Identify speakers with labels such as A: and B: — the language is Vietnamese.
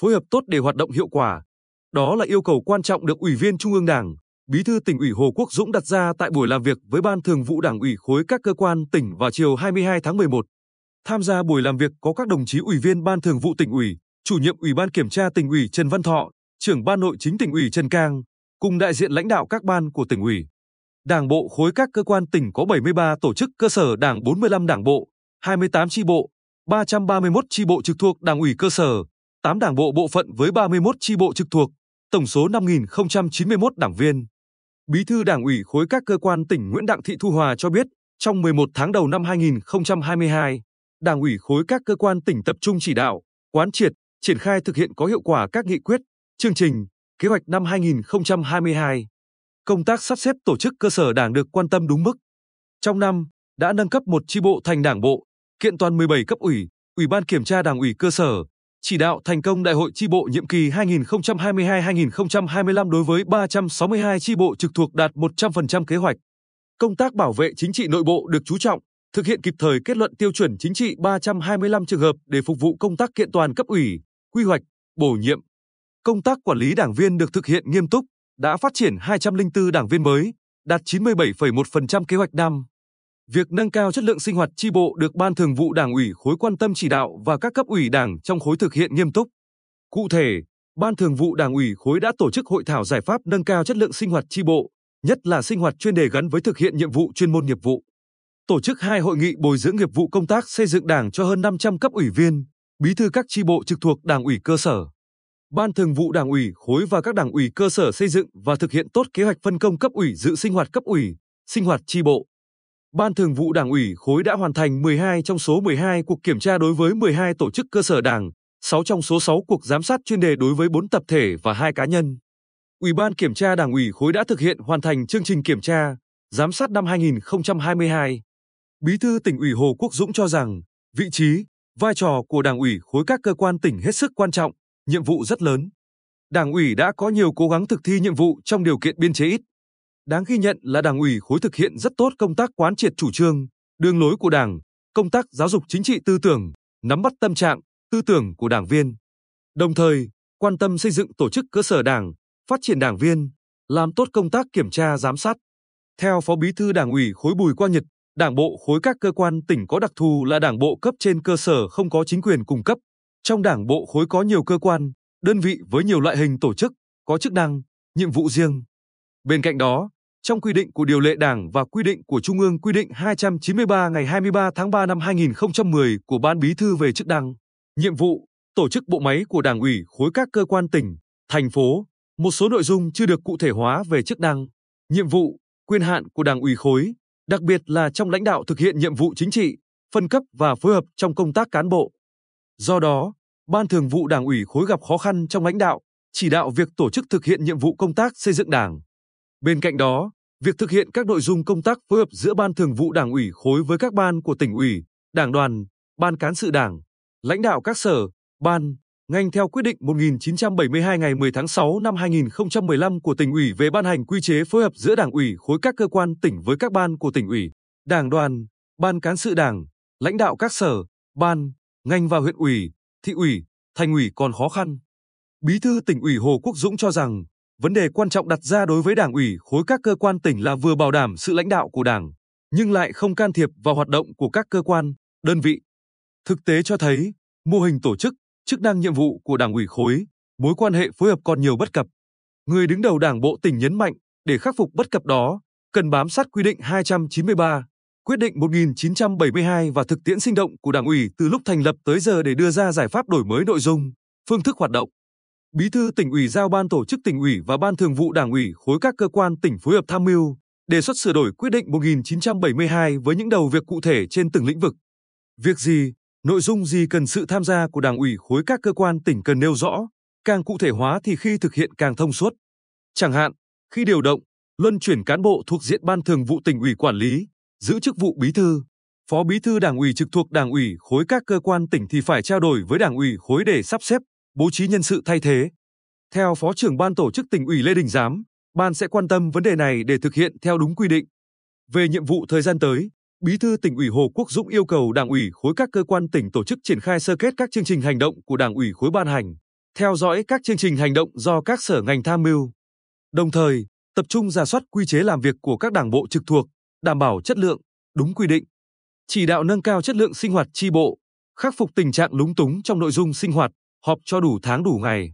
A: phối hợp tốt để hoạt động hiệu quả. Đó là yêu cầu quan trọng được Ủy viên Trung ương Đảng, Bí thư tỉnh ủy Hồ Quốc Dũng đặt ra tại buổi làm việc với Ban Thường vụ Đảng ủy khối các cơ quan tỉnh vào chiều 22 tháng 11. Tham gia buổi làm việc có các đồng chí Ủy viên Ban Thường vụ tỉnh ủy, Chủ nhiệm Ủy ban Kiểm tra tỉnh ủy Trần Văn Thọ, Trưởng Ban Nội chính tỉnh ủy Trần Cang, cùng đại diện lãnh đạo các ban của tỉnh ủy. Đảng bộ khối các cơ quan tỉnh có 73 tổ chức cơ sở đảng 45 đảng bộ, 28 chi bộ, 331 chi bộ trực thuộc đảng ủy cơ sở, 8 đảng bộ bộ phận với 31 chi bộ trực thuộc, tổng số 5.091 đảng viên. Bí thư Đảng ủy khối các cơ quan tỉnh Nguyễn Đặng Thị Thu Hòa cho biết, trong 11 tháng đầu năm 2022, Đảng ủy khối các cơ quan tỉnh tập trung chỉ đạo, quán triệt, triển khai thực hiện có hiệu quả các nghị quyết, chương trình, kế hoạch năm 2022. Công tác sắp xếp tổ chức cơ sở đảng được quan tâm đúng mức. Trong năm, đã nâng cấp một chi bộ thành đảng bộ, kiện toàn 17 cấp ủy, ủy ban kiểm tra đảng ủy cơ sở, chỉ đạo thành công đại hội chi bộ nhiệm kỳ 2022-2025 đối với 362 chi bộ trực thuộc đạt 100% kế hoạch. Công tác bảo vệ chính trị nội bộ được chú trọng, thực hiện kịp thời kết luận tiêu chuẩn chính trị 325 trường hợp để phục vụ công tác kiện toàn cấp ủy, quy hoạch, bổ nhiệm. Công tác quản lý đảng viên được thực hiện nghiêm túc, đã phát triển 204 đảng viên mới, đạt 97,1% kế hoạch năm. Việc nâng cao chất lượng sinh hoạt chi bộ được Ban Thường vụ Đảng ủy khối quan tâm chỉ đạo và các cấp ủy Đảng trong khối thực hiện nghiêm túc. Cụ thể, Ban Thường vụ Đảng ủy khối đã tổ chức hội thảo giải pháp nâng cao chất lượng sinh hoạt chi bộ, nhất là sinh hoạt chuyên đề gắn với thực hiện nhiệm vụ chuyên môn nghiệp vụ. Tổ chức hai hội nghị bồi dưỡng nghiệp vụ công tác xây dựng Đảng cho hơn 500 cấp ủy viên, bí thư các chi bộ trực thuộc Đảng ủy cơ sở. Ban Thường vụ Đảng ủy khối và các đảng ủy cơ sở xây dựng và thực hiện tốt kế hoạch phân công cấp ủy dự sinh hoạt cấp ủy, sinh hoạt chi bộ. Ban Thường vụ Đảng ủy khối đã hoàn thành 12 trong số 12 cuộc kiểm tra đối với 12 tổ chức cơ sở Đảng, 6 trong số 6 cuộc giám sát chuyên đề đối với 4 tập thể và 2 cá nhân. Ủy ban kiểm tra Đảng ủy khối đã thực hiện hoàn thành chương trình kiểm tra, giám sát năm 2022. Bí thư tỉnh ủy Hồ Quốc Dũng cho rằng, vị trí, vai trò của Đảng ủy khối các cơ quan tỉnh hết sức quan trọng, nhiệm vụ rất lớn. Đảng ủy đã có nhiều cố gắng thực thi nhiệm vụ trong điều kiện biên chế ít. Đáng ghi nhận là Đảng ủy khối thực hiện rất tốt công tác quán triệt chủ trương, đường lối của Đảng, công tác giáo dục chính trị tư tưởng, nắm bắt tâm trạng, tư tưởng của đảng viên. Đồng thời, quan tâm xây dựng tổ chức cơ sở Đảng, phát triển đảng viên, làm tốt công tác kiểm tra giám sát. Theo Phó Bí thư Đảng ủy khối Bùi Quang Nhật, Đảng bộ khối các cơ quan tỉnh có đặc thù là đảng bộ cấp trên cơ sở không có chính quyền cung cấp. Trong đảng bộ khối có nhiều cơ quan, đơn vị với nhiều loại hình tổ chức, có chức năng, nhiệm vụ riêng. Bên cạnh đó, trong quy định của điều lệ Đảng và quy định của Trung ương quy định 293 ngày 23 tháng 3 năm 2010 của Ban Bí thư về chức năng, nhiệm vụ, tổ chức bộ máy của Đảng ủy khối các cơ quan tỉnh, thành phố, một số nội dung chưa được cụ thể hóa về chức năng, nhiệm vụ, quyền hạn của Đảng ủy khối, đặc biệt là trong lãnh đạo thực hiện nhiệm vụ chính trị, phân cấp và phối hợp trong công tác cán bộ. Do đó, Ban Thường vụ Đảng ủy khối gặp khó khăn trong lãnh đạo, chỉ đạo việc tổ chức thực hiện nhiệm vụ công tác xây dựng Đảng. Bên cạnh đó, việc thực hiện các nội dung công tác phối hợp giữa Ban Thường vụ Đảng ủy khối với các ban của tỉnh ủy, Đảng đoàn, Ban cán sự Đảng, lãnh đạo các sở, ban, ngành theo quyết định 1972 ngày 10 tháng 6 năm 2015 của tỉnh ủy về ban hành quy chế phối hợp giữa Đảng ủy khối các cơ quan tỉnh với các ban của tỉnh ủy, Đảng đoàn, Ban cán sự Đảng, lãnh đạo các sở, ban, ngành và huyện ủy, thị ủy, thành ủy còn khó khăn. Bí thư tỉnh ủy Hồ Quốc Dũng cho rằng, vấn đề quan trọng đặt ra đối với Đảng ủy khối các cơ quan tỉnh là vừa bảo đảm sự lãnh đạo của Đảng, nhưng lại không can thiệp vào hoạt động của các cơ quan, đơn vị. Thực tế cho thấy, mô hình tổ chức, chức năng nhiệm vụ của Đảng ủy khối, mối quan hệ phối hợp còn nhiều bất cập. Người đứng đầu Đảng bộ tỉnh nhấn mạnh, để khắc phục bất cập đó, cần bám sát quy định 293, quyết định 1972 và thực tiễn sinh động của Đảng ủy từ lúc thành lập tới giờ để đưa ra giải pháp đổi mới nội dung, phương thức hoạt động. Bí thư tỉnh ủy giao ban tổ chức tỉnh ủy và ban thường vụ Đảng ủy khối các cơ quan tỉnh phối hợp tham mưu, đề xuất sửa đổi quyết định 1972 với những đầu việc cụ thể trên từng lĩnh vực. Việc gì, nội dung gì cần sự tham gia của Đảng ủy khối các cơ quan tỉnh cần nêu rõ, càng cụ thể hóa thì khi thực hiện càng thông suốt. Chẳng hạn, khi điều động, luân chuyển cán bộ thuộc diện ban thường vụ tỉnh ủy quản lý, giữ chức vụ bí thư, phó bí thư đảng ủy trực thuộc đảng ủy khối các cơ quan tỉnh thì phải trao đổi với đảng ủy khối để sắp xếp, bố trí nhân sự thay thế. Theo phó trưởng ban tổ chức tỉnh ủy Lê Đình Giám, ban sẽ quan tâm vấn đề này để thực hiện theo đúng quy định. Về nhiệm vụ thời gian tới, Bí thư tỉnh ủy Hồ Quốc Dũng yêu cầu đảng ủy khối các cơ quan tỉnh tổ chức triển khai sơ kết các chương trình hành động của đảng ủy khối ban hành, theo dõi các chương trình hành động do các sở ngành tham mưu. Đồng thời, tập trung giả soát quy chế làm việc của các đảng bộ trực thuộc, đảm bảo chất lượng, đúng quy định. Chỉ đạo nâng cao chất lượng sinh hoạt chi bộ, khắc phục tình trạng lúng túng trong nội dung sinh hoạt, họp cho đủ tháng đủ ngày.